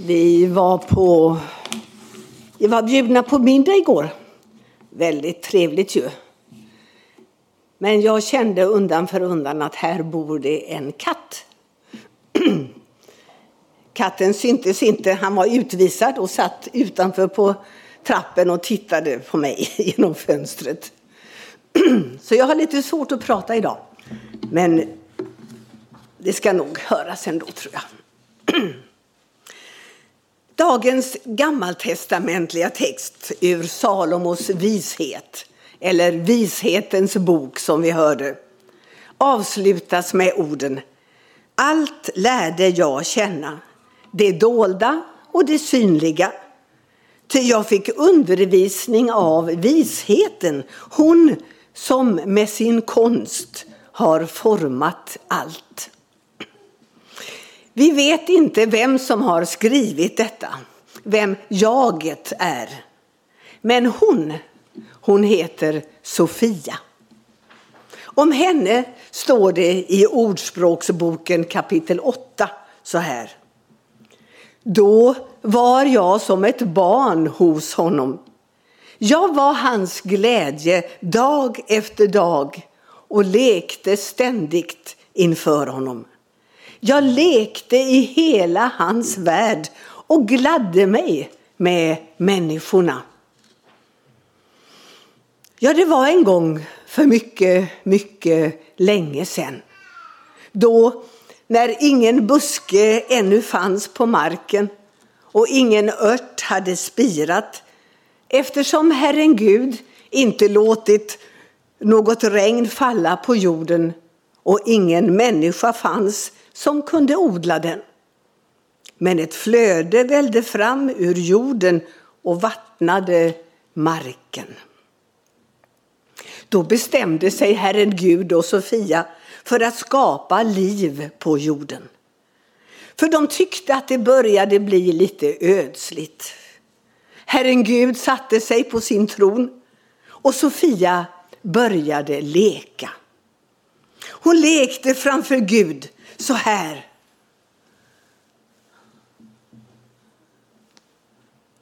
Vi var på... Vi var bjudna på middag igår. Väldigt trevligt ju. Men jag kände undan för undan att här bor det en katt. Katten syntes inte. Han var utvisad och satt utanför på trappen och tittade på mig genom fönstret. Så jag har lite svårt att prata idag. Men det ska nog höras ändå, tror jag. Dagens gammaltestamentliga text ur Salomos vishet, eller Vishetens bok som vi hörde, avslutas med orden Allt lärde jag känna, det dolda och det synliga. Ty jag fick undervisning av visheten, hon som med sin konst har format allt. Vi vet inte vem som har skrivit detta, vem jaget är. Men hon, hon heter Sofia. Om henne står det i Ordspråksboken kapitel 8 så här. Då var jag som ett barn hos honom. Jag var hans glädje dag efter dag och lekte ständigt inför honom. Jag lekte i hela hans värld och gladde mig med människorna. Ja, det var en gång för mycket, mycket länge sedan. Då, när ingen buske ännu fanns på marken och ingen ört hade spirat eftersom Herren Gud inte låtit något regn falla på jorden och ingen människa fanns som kunde odla den. Men ett flöde vällde fram ur jorden och vattnade marken. Då bestämde sig Herren Gud och Sofia för att skapa liv på jorden. För de tyckte att det började bli lite ödsligt. Herren Gud satte sig på sin tron och Sofia började leka. Hon lekte framför Gud så här.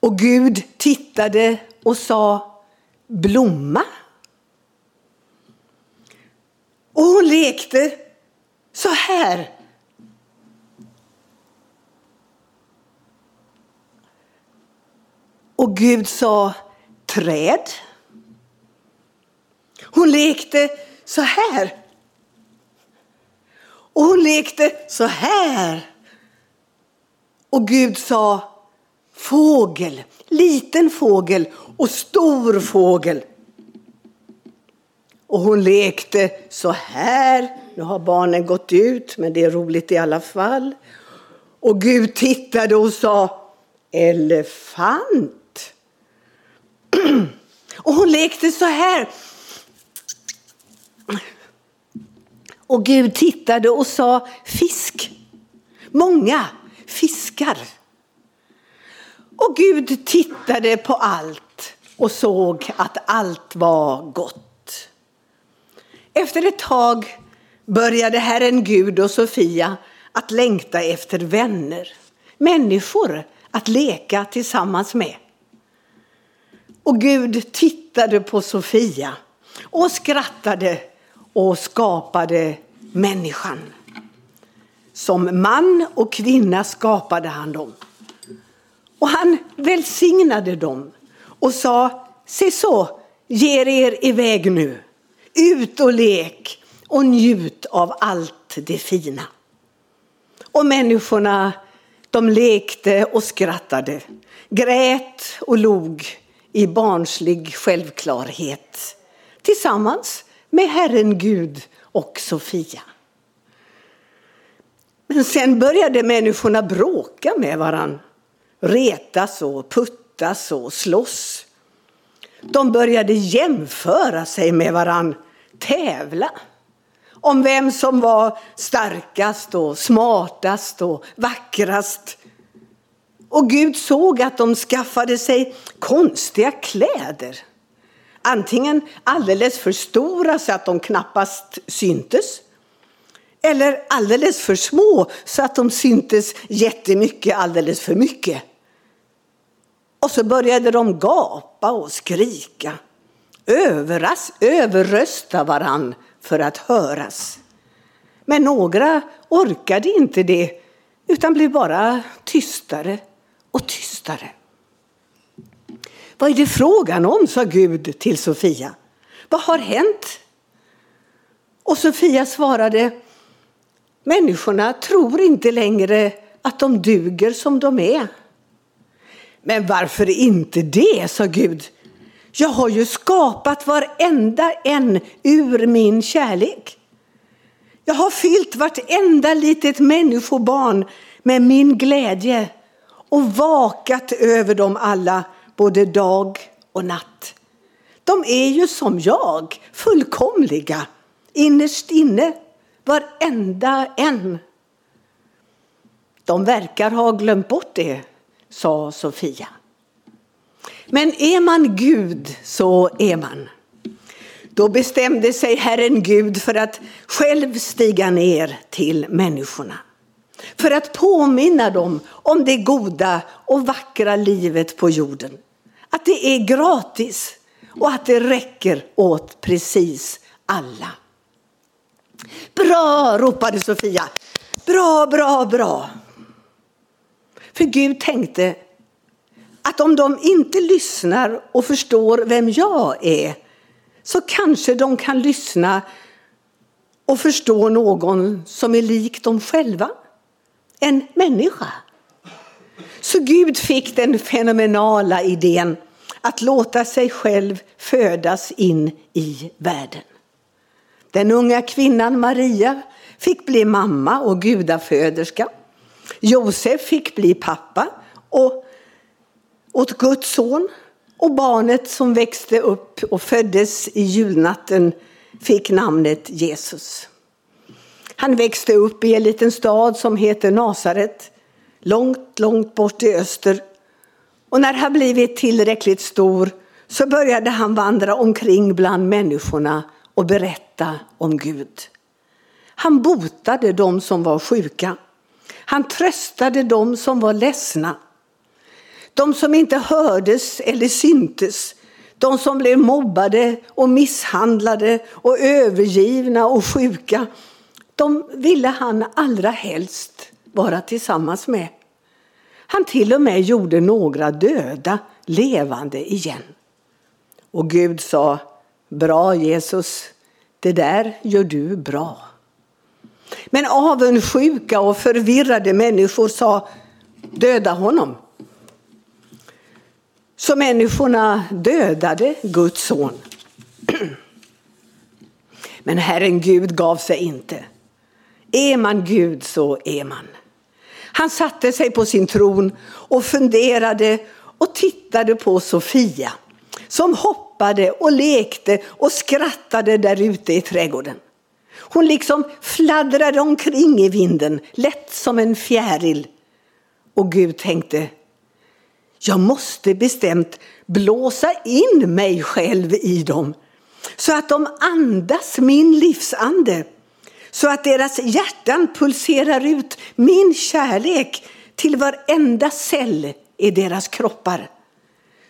Och Gud tittade och sa blomma. Och hon lekte så här. Och Gud sa träd. Hon lekte så här. Och hon lekte så här. Och Gud sa fågel, liten fågel och stor fågel. Och hon lekte så här. Nu har barnen gått ut, men det är roligt i alla fall. Och Gud tittade och sa elefant. Och hon lekte så här. Och Gud tittade och sa fisk. Många fiskar. Och Gud tittade på allt och såg att allt var gott. Efter ett tag började Herren Gud och Sofia att längta efter vänner, människor att leka tillsammans med. Och Gud tittade på Sofia och skrattade och skapade människan. Som man och kvinna skapade han dem. Och han välsignade dem och sa, se så, ger er iväg nu, ut och lek och njut av allt det fina. Och människorna, de lekte och skrattade, grät och log i barnslig självklarhet tillsammans med Herren Gud och Sofia. Men sen började människorna bråka med varann. Retas och puttas och slåss. De började jämföra sig med varann, tävla om vem som var starkast och smartast och vackrast. Och Gud såg att de skaffade sig konstiga kläder Antingen alldeles för stora så att de knappast syntes. Eller alldeles för små så att de syntes jättemycket alldeles för mycket. Och så började de gapa och skrika. Överras, överrösta varann för att höras. Men några orkade inte det utan blev bara tystare och tystare. Vad är det frågan om, sa Gud till Sofia. Vad har hänt? Och Sofia svarade, människorna tror inte längre att de duger som de är. Men varför inte det, sa Gud. Jag har ju skapat varenda en ur min kärlek. Jag har fyllt vartenda litet människobarn med min glädje och vakat över dem alla både dag och natt. De är ju som jag, fullkomliga, innerst inne, varenda en. De verkar ha glömt bort det, sa Sofia. Men är man Gud så är man. Då bestämde sig Herren Gud för att själv stiga ner till människorna. För att påminna dem om det goda och vackra livet på jorden. Att det är gratis och att det räcker åt precis alla. Bra, ropade Sofia. Bra, bra, bra. För Gud tänkte att om de inte lyssnar och förstår vem jag är så kanske de kan lyssna och förstå någon som är lik dem själva. En människa. Så Gud fick den fenomenala idén att låta sig själv födas in i världen. Den unga kvinnan Maria fick bli mamma och gudaföderska. Josef fick bli pappa och åt Guds son. Och barnet som växte upp och föddes i julnatten fick namnet Jesus. Han växte upp i en liten stad som heter Nasaret, långt, långt bort i öster. Och när han blivit tillräckligt stor så började han vandra omkring bland människorna och berätta om Gud. Han botade de som var sjuka. Han tröstade de som var ledsna. De som inte hördes eller syntes. De som blev mobbade och misshandlade och övergivna och sjuka. De ville han allra helst vara tillsammans med. Han till och med gjorde några döda levande igen. Och Gud sa, bra Jesus, det där gör du bra. Men avundsjuka och förvirrade människor sa, döda honom. Så människorna dödade Guds son. Men Herren Gud gav sig inte. Är man Gud så är man. Han satte sig på sin tron och funderade och tittade på Sofia som hoppade och lekte och skrattade där ute i trädgården. Hon liksom fladdrade omkring i vinden, lätt som en fjäril. Och Gud tänkte, jag måste bestämt blåsa in mig själv i dem så att de andas min livsande så att deras hjärtan pulserar ut min kärlek till varenda cell i deras kroppar.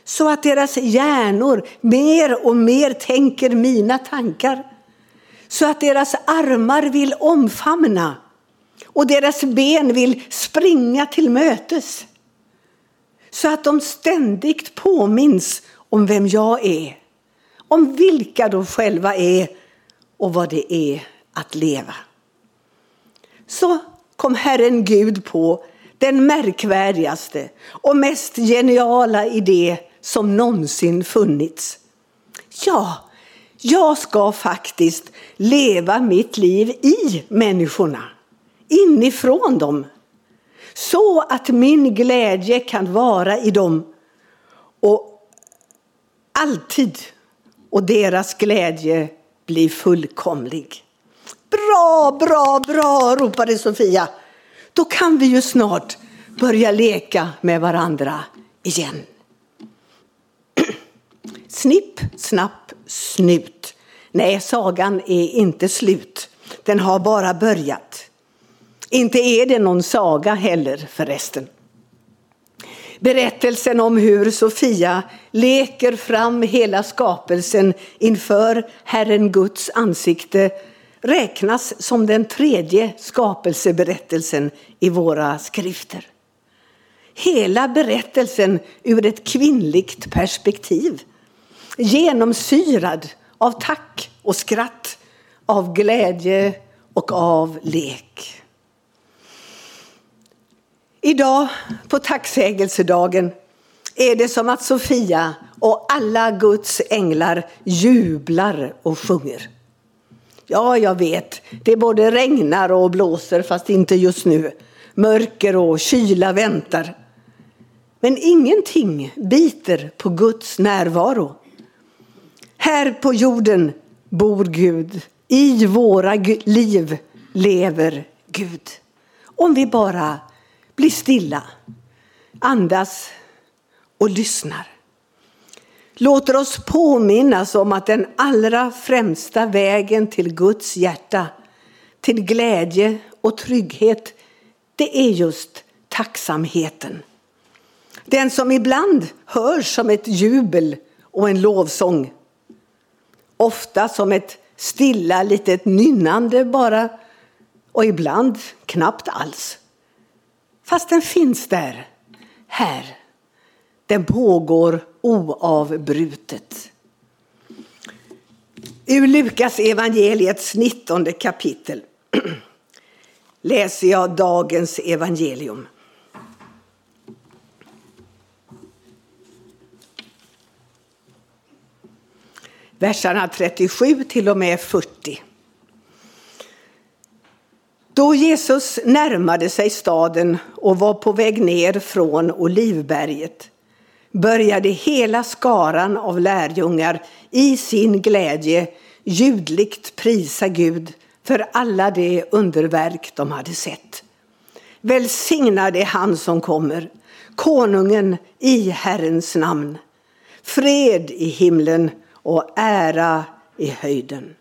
Så att deras hjärnor mer och mer tänker mina tankar. Så att deras armar vill omfamna och deras ben vill springa till mötes. Så att de ständigt påminns om vem jag är, om vilka de själva är och vad det är att leva. Så kom Herren Gud på den märkvärdigaste och mest geniala idé som någonsin funnits. Ja, jag ska faktiskt leva mitt liv i människorna, inifrån dem. Så att min glädje kan vara i dem och alltid och deras glädje blir fullkomlig. Bra, bra, bra, ropade Sofia. Då kan vi ju snart börja leka med varandra igen. Snipp, snapp, snut. Nej, sagan är inte slut. Den har bara börjat. Inte är det någon saga heller förresten. Berättelsen om hur Sofia leker fram hela skapelsen inför Herren Guds ansikte räknas som den tredje skapelseberättelsen i våra skrifter. Hela berättelsen ur ett kvinnligt perspektiv. Genomsyrad av tack och skratt, av glädje och av lek. Idag på tacksägelsedagen är det som att Sofia och alla Guds änglar jublar och sjunger. Ja, jag vet, det både regnar och blåser fast inte just nu. Mörker och kyla väntar. Men ingenting biter på Guds närvaro. Här på jorden bor Gud. I våra liv lever Gud. Om vi bara blir stilla, andas och lyssnar. Låter oss påminnas om att den allra främsta vägen till Guds hjärta, till glädje och trygghet, det är just tacksamheten. Den som ibland hörs som ett jubel och en lovsång. Ofta som ett stilla litet nynnande bara och ibland knappt alls. Fast den finns där, här. Den pågår oavbrutet. Ur Lukas evangeliets 19 kapitel läser jag dagens evangelium. Verserna 37 till och med 40. Då Jesus närmade sig staden och var på väg ner från Olivberget började hela skaran av lärjungar i sin glädje ljudligt prisa Gud för alla de underverk de hade sett. Välsignad är han som kommer, konungen i Herrens namn. Fred i himlen och ära i höjden.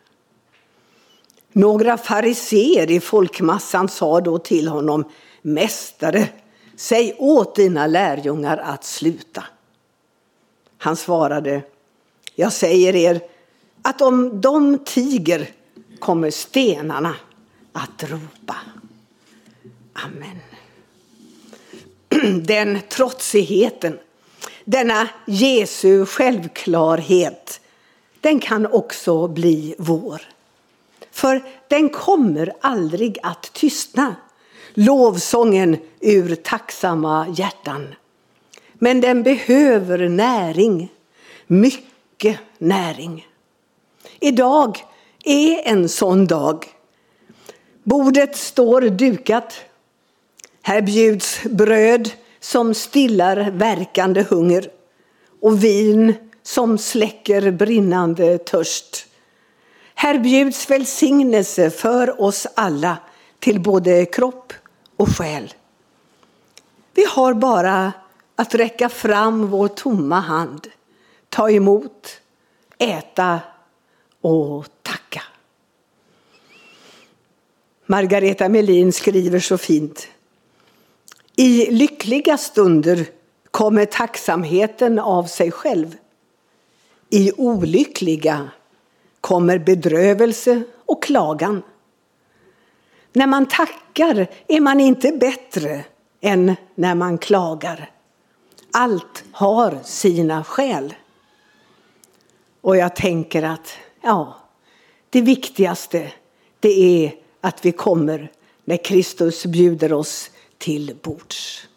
Några fariseer i folkmassan sa då till honom, Mästare, säg åt dina lärjungar att sluta. Han svarade, jag säger er att om de tiger kommer stenarna att ropa. Amen. Den trotsigheten, denna Jesu självklarhet, den kan också bli vår. För den kommer aldrig att tystna. Lovsången ur tacksamma hjärtan. Men den behöver näring. Mycket näring. Idag är en sån dag. Bordet står dukat. Här bjuds bröd som stillar verkande hunger och vin som släcker brinnande törst. Här bjuds välsignelse för oss alla till både kropp och själ. Vi har bara att räcka fram vår tomma hand, ta emot, äta och tacka. Margareta Melin skriver så fint. I lyckliga stunder kommer tacksamheten av sig själv. I olyckliga kommer bedrövelse och klagan. När man tackar är man inte bättre än när man klagar. Allt har sina skäl. Och jag tänker att ja, det viktigaste det är att vi kommer när Kristus bjuder oss till bords.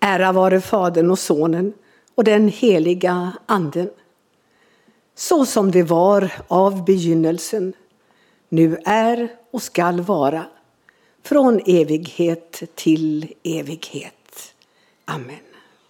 Ära vare Fadern och Sonen och den heliga Anden så som det var av begynnelsen, nu är och skall vara, från evighet till evighet. Amen.